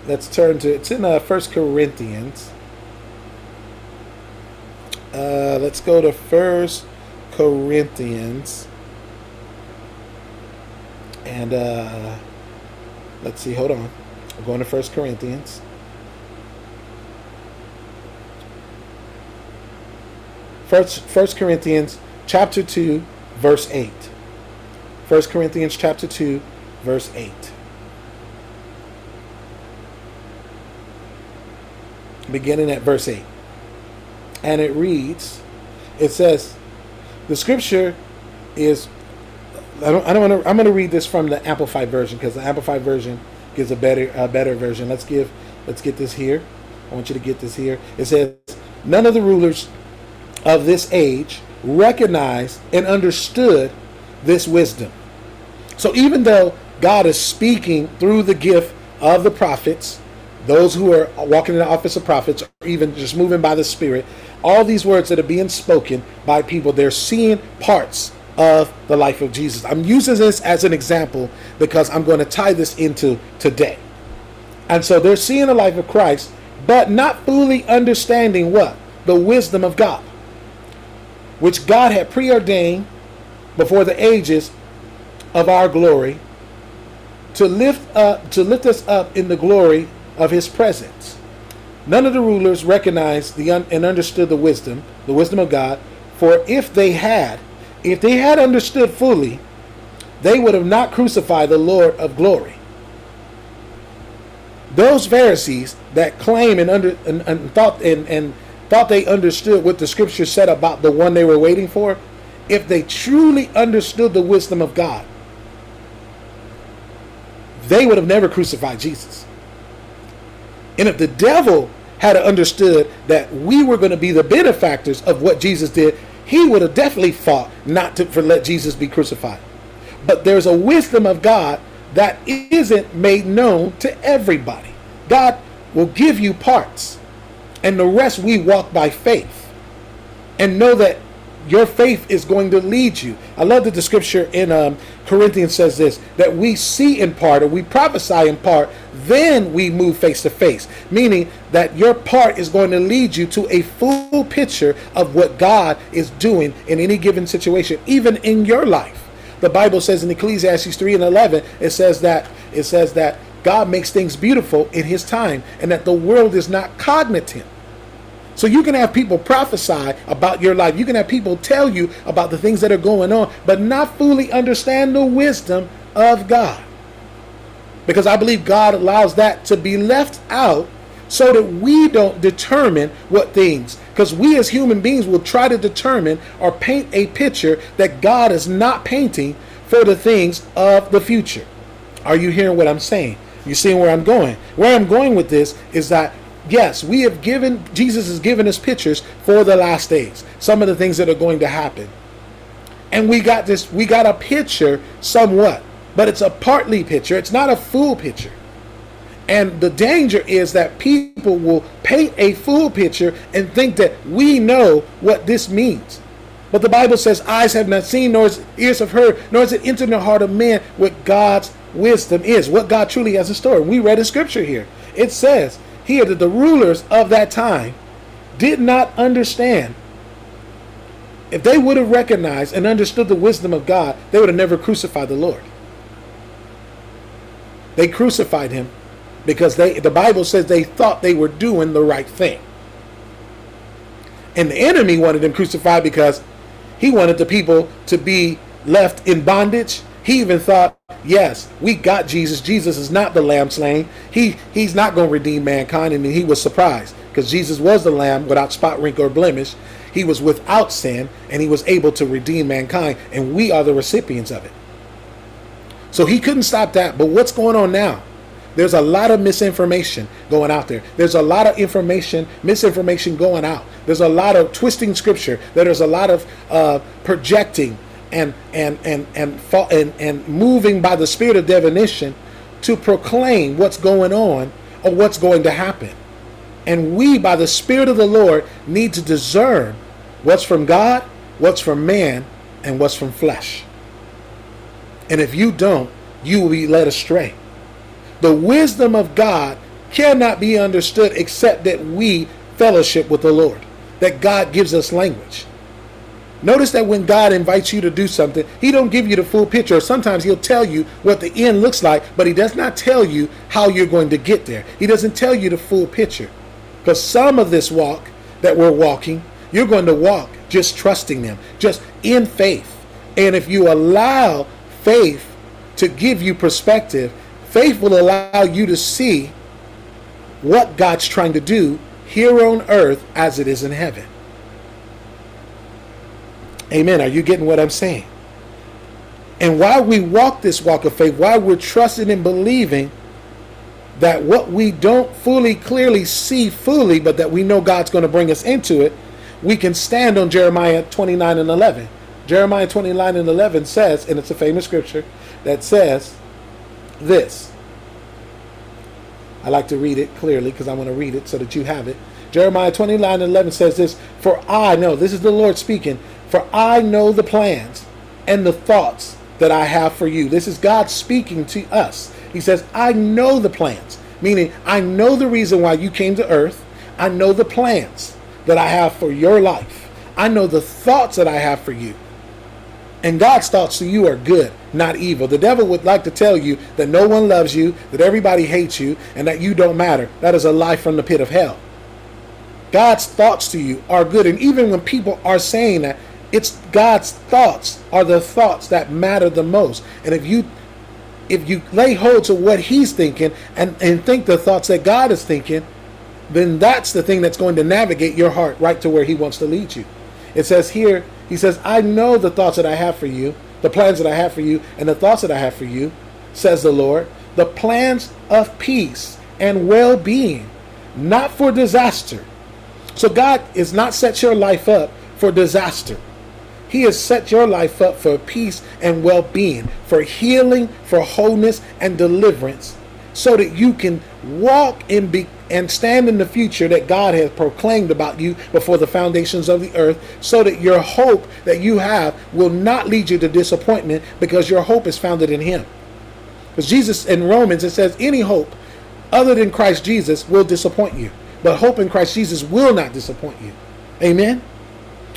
Speaker 1: Let's turn to it's in uh, First Corinthians. Uh, let's go to First Corinthians, and uh, let's see. Hold on. We're going to First Corinthians. First, First Corinthians chapter 2, verse 8. First Corinthians chapter 2, verse 8. Beginning at verse 8. And it reads, it says, the scripture is I don't I don't want to I'm going to read this from the amplified version because the amplified version gives a better a better version. Let's give let's get this here. I want you to get this here. It says, None of the rulers of this age recognized and understood this wisdom. So even though God is speaking through the gift of the prophets, those who are walking in the office of prophets, or even just moving by the Spirit, all these words that are being spoken by people, they're seeing parts of the life of Jesus. I'm using this as an example because I'm going to tie this into today. And so they're seeing the life of Christ, but not fully understanding what? The wisdom of God, which God had preordained before the ages of our glory to lift up to lift us up in the glory of his presence. None of the rulers recognized the un- and understood the wisdom, the wisdom of God, for if they had, if they had understood fully, they would have not crucified the Lord of glory. Those Pharisees that claim and under and, and thought and, and thought they understood what the scripture said about the one they were waiting for, if they truly understood the wisdom of God, they would have never crucified Jesus. And if the devil had understood that we were going to be the benefactors of what Jesus did, he would have definitely fought not to for let Jesus be crucified. But there's a wisdom of God that isn't made known to everybody. God will give you parts, and the rest we walk by faith and know that your faith is going to lead you. I love that the scripture in um, Corinthians says this that we see in part or we prophesy in part, then we move face to face. Meaning that your part is going to lead you to a full picture of what God is doing in any given situation, even in your life. The Bible says in Ecclesiastes 3 and 11, it says that it says that God makes things beautiful in his time and that the world is not cognizant so you can have people prophesy about your life. You can have people tell you about the things that are going on, but not fully understand the wisdom of God. Because I believe God allows that to be left out so that we don't determine what things. Because we as human beings will try to determine or paint a picture that God is not painting for the things of the future. Are you hearing what I'm saying? You seeing where I'm going? Where I'm going with this is that yes, we have given, Jesus has given us pictures for the last days, some of the things that are going to happen. And we got this, we got a picture somewhat, but it's a partly picture, it's not a full picture. And the danger is that people will paint a full picture and think that we know what this means. But the Bible says, eyes have not seen, nor ears have heard, nor has it entered in the heart of man what God's wisdom is, what God truly has in store. We read in scripture here. It says, here that the rulers of that time did not understand. If they would have recognized and understood the wisdom of God, they would have never crucified the Lord. They crucified him because they the Bible says they thought they were doing the right thing. And the enemy wanted him crucified because he wanted the people to be left in bondage he even thought, yes, we got Jesus. Jesus is not the lamb slain. He he's not going to redeem mankind. And he was surprised because Jesus was the lamb without spot, wrinkle, or blemish. He was without sin and he was able to redeem mankind. And we are the recipients of it. So he couldn't stop that. But what's going on now? There's a lot of misinformation going out there. There's a lot of information, misinformation going out. There's a lot of twisting scripture. There's a lot of uh, projecting and and and and and, and moving by the spirit of divination to proclaim what's going on or what's going to happen. And we, by the Spirit of the Lord, need to discern what's from God, what's from man, and what's from flesh. And if you don't, you will be led astray. The wisdom of God cannot be understood except that we fellowship with the Lord, that God gives us language. Notice that when God invites you to do something, he don't give you the full picture. Sometimes he'll tell you what the end looks like, but he does not tell you how you're going to get there. He doesn't tell you the full picture. Because some of this walk that we're walking, you're going to walk just trusting them, just in faith. And if you allow faith to give you perspective, faith will allow you to see what God's trying to do here on earth as it is in heaven. Amen. Are you getting what I'm saying? And while we walk this walk of faith, while we're trusting and believing that what we don't fully clearly see fully, but that we know God's going to bring us into it, we can stand on Jeremiah 29 and 11. Jeremiah 29 and 11 says, and it's a famous scripture that says this. I like to read it clearly because I want to read it so that you have it. Jeremiah 29 and 11 says this For I know, this is the Lord speaking, for I know the plans and the thoughts that I have for you. This is God speaking to us. He says, I know the plans, meaning I know the reason why you came to earth. I know the plans that I have for your life. I know the thoughts that I have for you. And God's thoughts to you are good, not evil. The devil would like to tell you that no one loves you, that everybody hates you, and that you don't matter. That is a lie from the pit of hell. God's thoughts to you are good. And even when people are saying that, it's God's thoughts are the thoughts that matter the most. And if you if you lay hold to what he's thinking and, and think the thoughts that God is thinking, then that's the thing that's going to navigate your heart right to where he wants to lead you. It says here, he says, I know the thoughts that I have for you, the plans that I have for you, and the thoughts that I have for you, says the Lord, the plans of peace and well being, not for disaster. So God is not set your life up for disaster. He has set your life up for peace and well being, for healing, for wholeness and deliverance, so that you can walk and be and stand in the future that God has proclaimed about you before the foundations of the earth, so that your hope that you have will not lead you to disappointment because your hope is founded in Him. Because Jesus in Romans it says, any hope other than Christ Jesus will disappoint you, but hope in Christ Jesus will not disappoint you. Amen.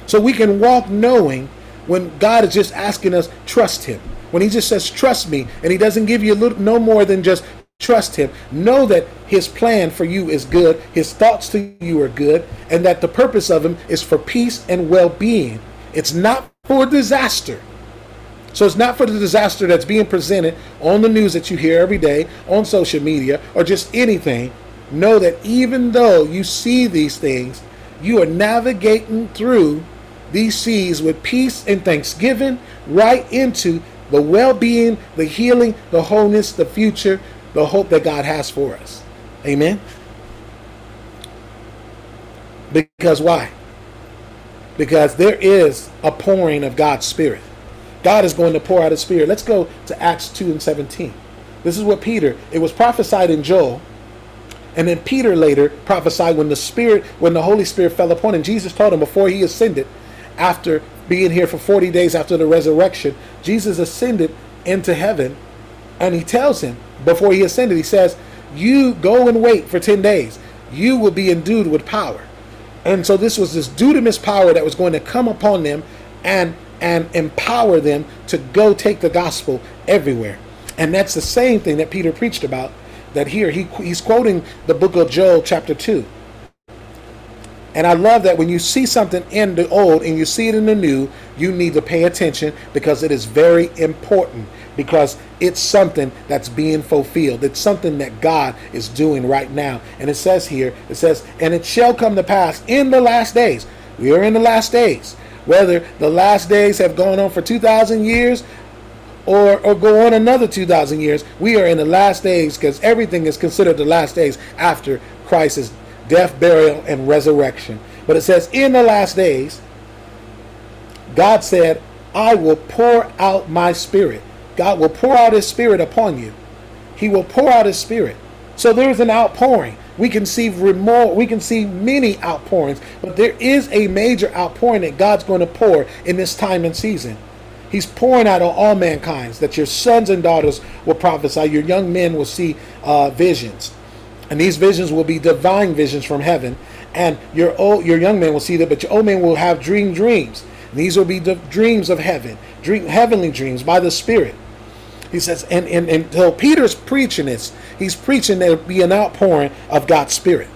Speaker 1: So we can walk knowing when God is just asking us, trust Him. When He just says, trust me, and He doesn't give you a little, no more than just trust Him. Know that His plan for you is good, His thoughts to you are good, and that the purpose of Him is for peace and well being. It's not for disaster. So it's not for the disaster that's being presented on the news that you hear every day, on social media, or just anything. Know that even though you see these things, you are navigating through these seas with peace and thanksgiving right into the well being, the healing, the wholeness, the future, the hope that God has for us. Amen. Because why? Because there is a pouring of God's Spirit. God is going to pour out His Spirit. Let's go to Acts 2 and 17. This is what Peter, it was prophesied in Joel and then Peter later prophesied when the Spirit, when the Holy Spirit fell upon him. Jesus told him before he ascended, after being here for 40 days after the resurrection, Jesus ascended into heaven. And he tells him before he ascended, he says, You go and wait for 10 days. You will be endued with power. And so this was this dunamis power that was going to come upon them and and empower them to go take the gospel everywhere. And that's the same thing that Peter preached about that here he, he's quoting the book of Joel, chapter 2. And I love that when you see something in the old and you see it in the new, you need to pay attention because it is very important because it's something that's being fulfilled. It's something that God is doing right now. And it says here, it says, and it shall come to pass in the last days. We are in the last days. Whether the last days have gone on for 2,000 years or, or go on another 2,000 years. We are in the last days because everything is considered the last days after Christ's death, burial, and resurrection. But it says, in the last days, God said, I will pour out my spirit. God will pour out his spirit upon you. He will pour out his spirit. So there's an outpouring. We can see more, we can see many outpourings, but there is a major outpouring that God's going to pour in this time and season. He's pouring out on all mankind that your sons and daughters will prophesy, your young men will see uh, visions. And these visions will be divine visions from heaven. And your old, your young man will see that, but your old man will have dream dreams. And these will be the dreams of heaven, dream, heavenly dreams by the Spirit. He says, and, and, and so Peter's preaching this. He's preaching there'll be an outpouring of God's Spirit.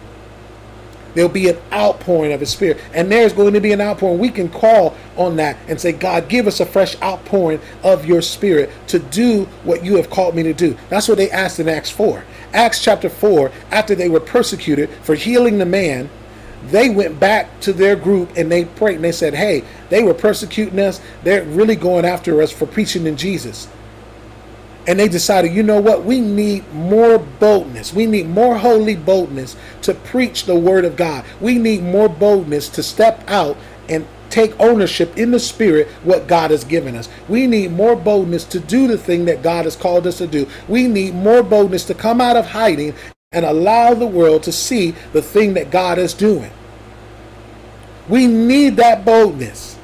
Speaker 1: There'll be an outpouring of His Spirit. And there's going to be an outpouring. We can call on that and say, God, give us a fresh outpouring of your Spirit to do what you have called me to do. That's what they asked in Acts 4. Acts chapter 4, after they were persecuted for healing the man, they went back to their group and they prayed and they said, Hey, they were persecuting us. They're really going after us for preaching in Jesus and they decided, you know what, we need more boldness. We need more holy boldness to preach the word of God. We need more boldness to step out and take ownership in the spirit what God has given us. We need more boldness to do the thing that God has called us to do. We need more boldness to come out of hiding and allow the world to see the thing that God is doing. We need that boldness.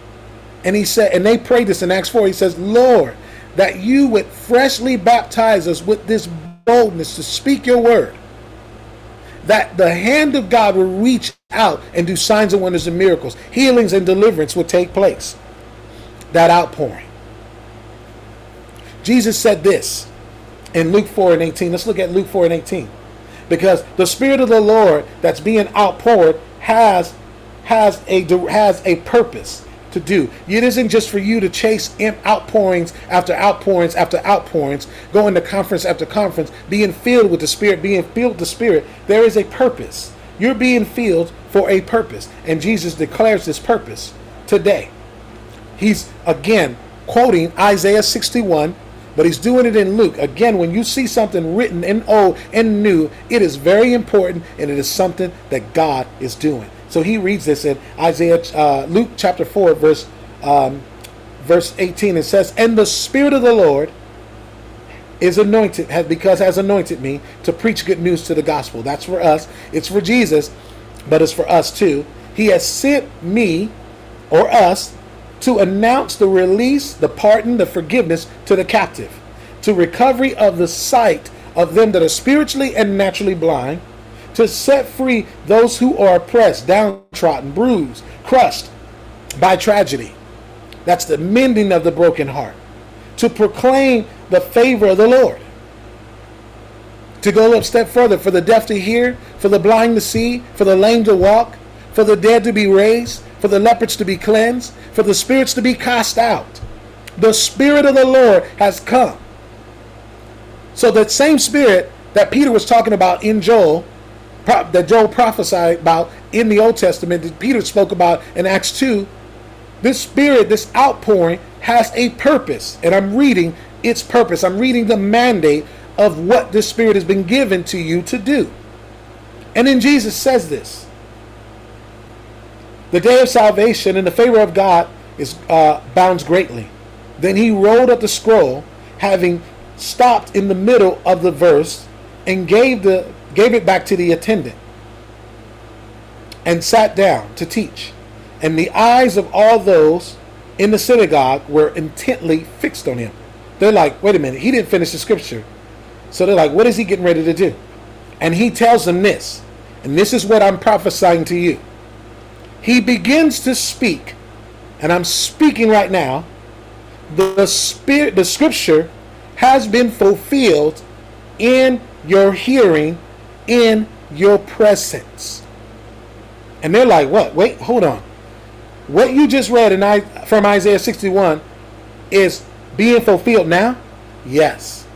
Speaker 1: And he said, and they prayed this in Acts 4. He says, Lord, that you would freshly baptize us with this boldness to speak your word. That the hand of God will reach out and do signs and wonders and miracles. Healings and deliverance will take place. That outpouring. Jesus said this in Luke 4 and 18. Let's look at Luke 4 and 18. Because the Spirit of the Lord that's being outpoured has has a has a purpose to do. It isn't just for you to chase outpourings after outpourings after outpourings, going to conference after conference, being filled with the Spirit, being filled with the Spirit. There is a purpose. You're being filled for a purpose, and Jesus declares this purpose today. He's again quoting Isaiah 61 but he's doing it in Luke. Again, when you see something written in old and new, it is very important and it is something that God is doing. So he reads this in Isaiah, uh, Luke chapter 4, verse, um, verse 18. It says, And the Spirit of the Lord is anointed, because has anointed me to preach good news to the gospel. That's for us. It's for Jesus, but it's for us too. He has sent me or us to announce the release, the pardon, the forgiveness to the captive, to recovery of the sight of them that are spiritually and naturally blind, to set free those who are oppressed, downtrodden, bruised, crushed by tragedy. That's the mending of the broken heart. To proclaim the favor of the Lord. To go a step further, for the deaf to hear, for the blind to see, for the lame to walk, for the dead to be raised, for the leopards to be cleansed, for the spirits to be cast out. The Spirit of the Lord has come. So that same Spirit that Peter was talking about in Joel, that Joel prophesied about in the Old Testament, that Peter spoke about in Acts 2, this Spirit, this outpouring, has a purpose. And I'm reading its purpose. I'm reading the mandate of what this Spirit has been given to you to do. And then Jesus says this the day of salvation and the favor of God is uh, bounds greatly. Then he rolled up the scroll, having stopped in the middle of the verse, and gave the gave it back to the attendant, and sat down to teach. And the eyes of all those in the synagogue were intently fixed on him. They're like, wait a minute, he didn't finish the scripture. So they're like, what is he getting ready to do? And he tells them this, and this is what I'm prophesying to you he begins to speak, and I'm speaking right now, the spirit the scripture has been fulfilled in your hearing, in your presence. And they're like, what? Wait, hold on. What you just read in I, from Isaiah 61 is being fulfilled now? Yes.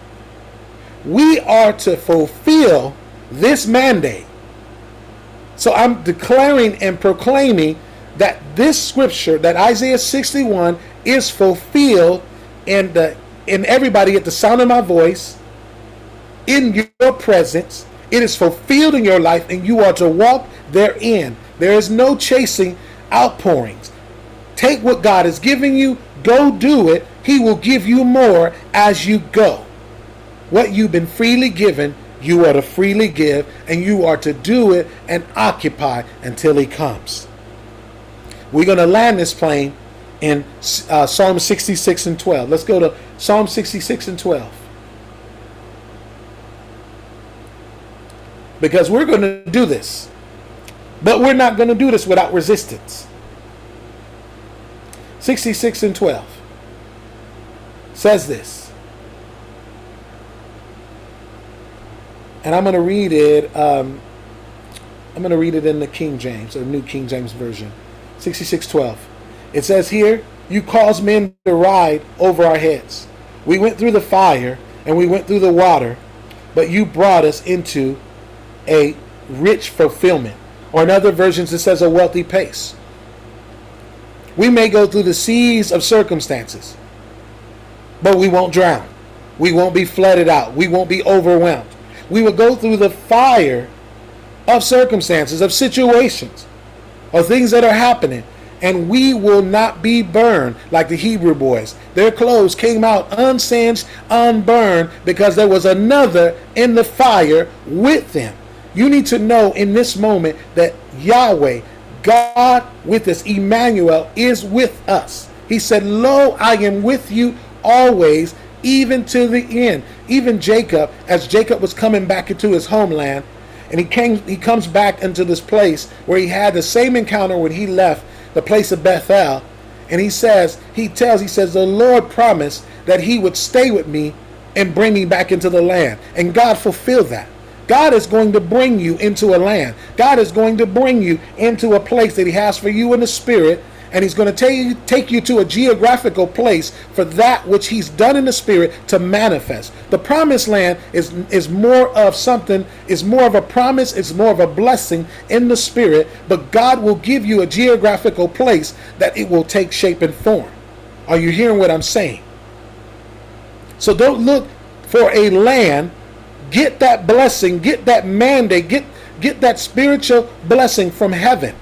Speaker 1: We are to fulfill this mandate so I'm declaring and proclaiming that this scripture, that Isaiah 61, is fulfilled in the in everybody at the sound of my voice, in your presence. It is fulfilled in your life, and you are to walk therein. There is no chasing outpourings. Take what God is giving you, go do it. He will give you more as you go. What you've been freely given, you are to freely give, and you are to do it and occupy until He comes. We're going to land this plane in uh, Psalm 66 and 12. Let's go to Psalm 66 and 12. Because we're going to do this. But we're not going to do this without resistance. 66 and 12 says this and I'm going to read it. Um, I'm going to read it in the King James, or New King James Version, 66:12. It says here, "You caused men to ride over our heads. We went through the fire and we went through the water, but you brought us into a rich fulfillment." Or in other versions, it says a wealthy pace. We may go through the seas of circumstances, but we won't drown. We won't be flooded out. We won't be overwhelmed we will go through the fire of circumstances, of situations, of things that are happening. and we will not be burned like the Hebrew boys. Their clothes came out unsinged, unburned, because there was another in the fire with them. You need to know in this moment that Yahweh, God with us, Emmanuel, is with us. He said, Lo, I am with you always, even to the end. Even Jacob, as Jacob was coming back into his homeland, and he came he comes back into this place where he had the same encounter when he left the place of Bethel. And he says, he tells, he says, the Lord promised that he would stay with me and bring me back into the land. And God fulfilled that. God is going to bring you into a land. God is going to bring you into a place that he has for you in the spirit and he's going to take you, take you to a geographical place for that which he's done in the spirit to manifest. The promised land is is more of something, is more of a promise, it's more of a blessing in the spirit, but God will give you a geographical place that it will take shape and form. Are you hearing what I'm saying? So don't look for a land, get that blessing, get that mandate, get get that spiritual blessing from heaven.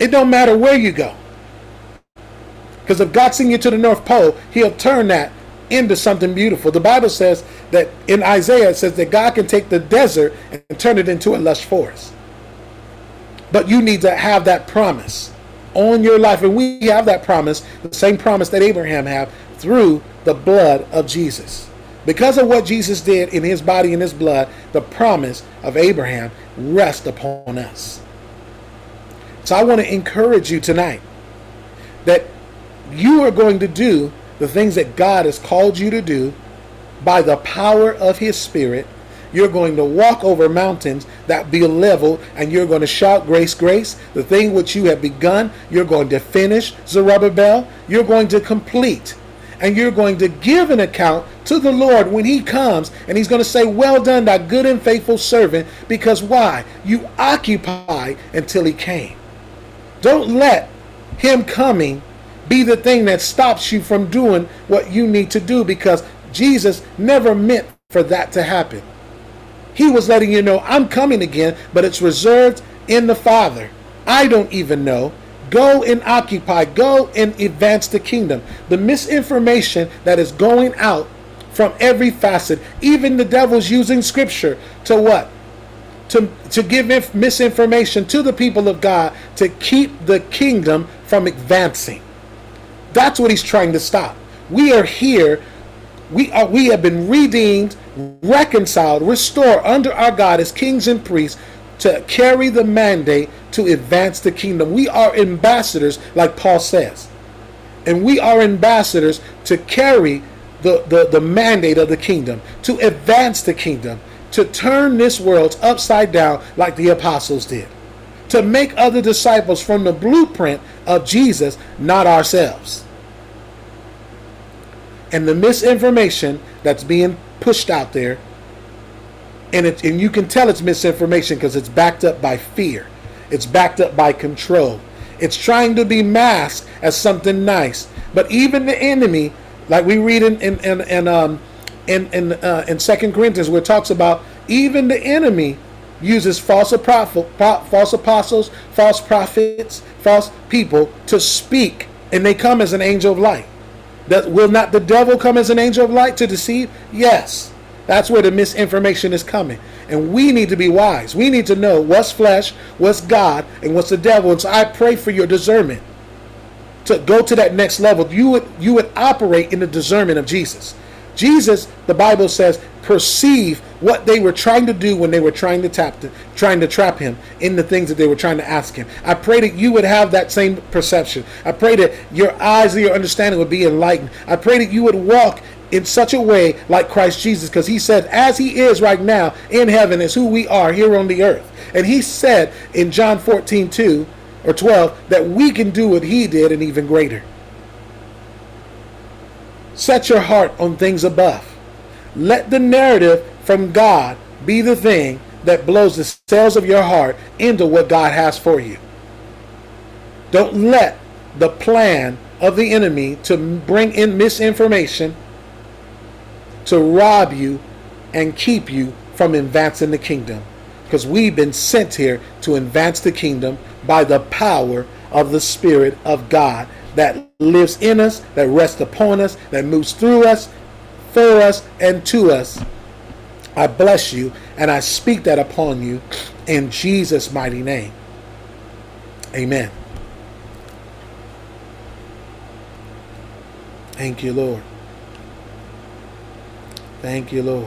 Speaker 1: It don't matter where you go. Because if God sends you to the North Pole, he'll turn that into something beautiful. The Bible says that in Isaiah, it says that God can take the desert and turn it into a lush forest. But you need to have that promise on your life. And we have that promise, the same promise that Abraham had through the blood of Jesus. Because of what Jesus did in his body and his blood, the promise of Abraham rests upon us. So I want to encourage you tonight that you are going to do the things that God has called you to do by the power of his spirit. You're going to walk over mountains that be leveled, and you're going to shout, Grace, grace. The thing which you have begun, you're going to finish, Zerubbabel. You're going to complete. And you're going to give an account to the Lord when he comes, and he's going to say, Well done, thy good and faithful servant. Because why? You occupy until he came. Don't let him coming be the thing that stops you from doing what you need to do because Jesus never meant for that to happen. He was letting you know, I'm coming again, but it's reserved in the Father. I don't even know. Go and occupy, go and advance the kingdom. The misinformation that is going out from every facet, even the devil's using scripture to what? to, to give misinformation to the people of God to keep the kingdom from advancing. That's what he's trying to stop. We are here. We are we have been redeemed, reconciled, restored under our God as kings and priests to carry the mandate to advance the kingdom. We are ambassadors, like Paul says. And we are ambassadors to carry the, the, the mandate of the kingdom, to advance the kingdom, to turn this world upside down like the apostles did, to make other disciples from the blueprint of Jesus, not ourselves. And the misinformation that's being pushed out there, and, it, and you can tell it's misinformation because it's backed up by fear, it's backed up by control. It's trying to be masked as something nice. But even the enemy, like we read in, in, in, in um, in in uh, in Second Corinthians where it talks about even the enemy uses false prophet, false apostles, false prophets, false people to speak, and they come as an angel of light. That will not the devil come as an angel of light to deceive? Yes. That's where the misinformation is coming. And we need to be wise. We need to know what's flesh, what's God, and what's the devil. And so I pray for your discernment to go to that next level. You would you would operate in the discernment of Jesus. Jesus, the Bible says, perceive what they were trying to do when they were trying to tap to, trying to trap him in the things that they were trying to ask him. I pray that you would have that same perception. I pray that your eyes and your understanding would be enlightened. I pray that you would walk in such a way like Christ Jesus, because he said, as he is right now in heaven, is who we are here on the earth. And he said in John 14, 2 or 12, that we can do what he did and even greater. Set your heart on things above. Let the narrative from God be the thing that blows the cells of your heart into what God has for you. Don't let the plan of the enemy to bring in misinformation to rob you and keep you from advancing the kingdom. Because we've been sent here to advance the kingdom by the power of the Spirit of God that lives in us, that rests upon us, that moves through us, for us, and to us. I bless you and I speak that upon you in Jesus' mighty name. Amen. Thank you, Lord. Thank you, Lord.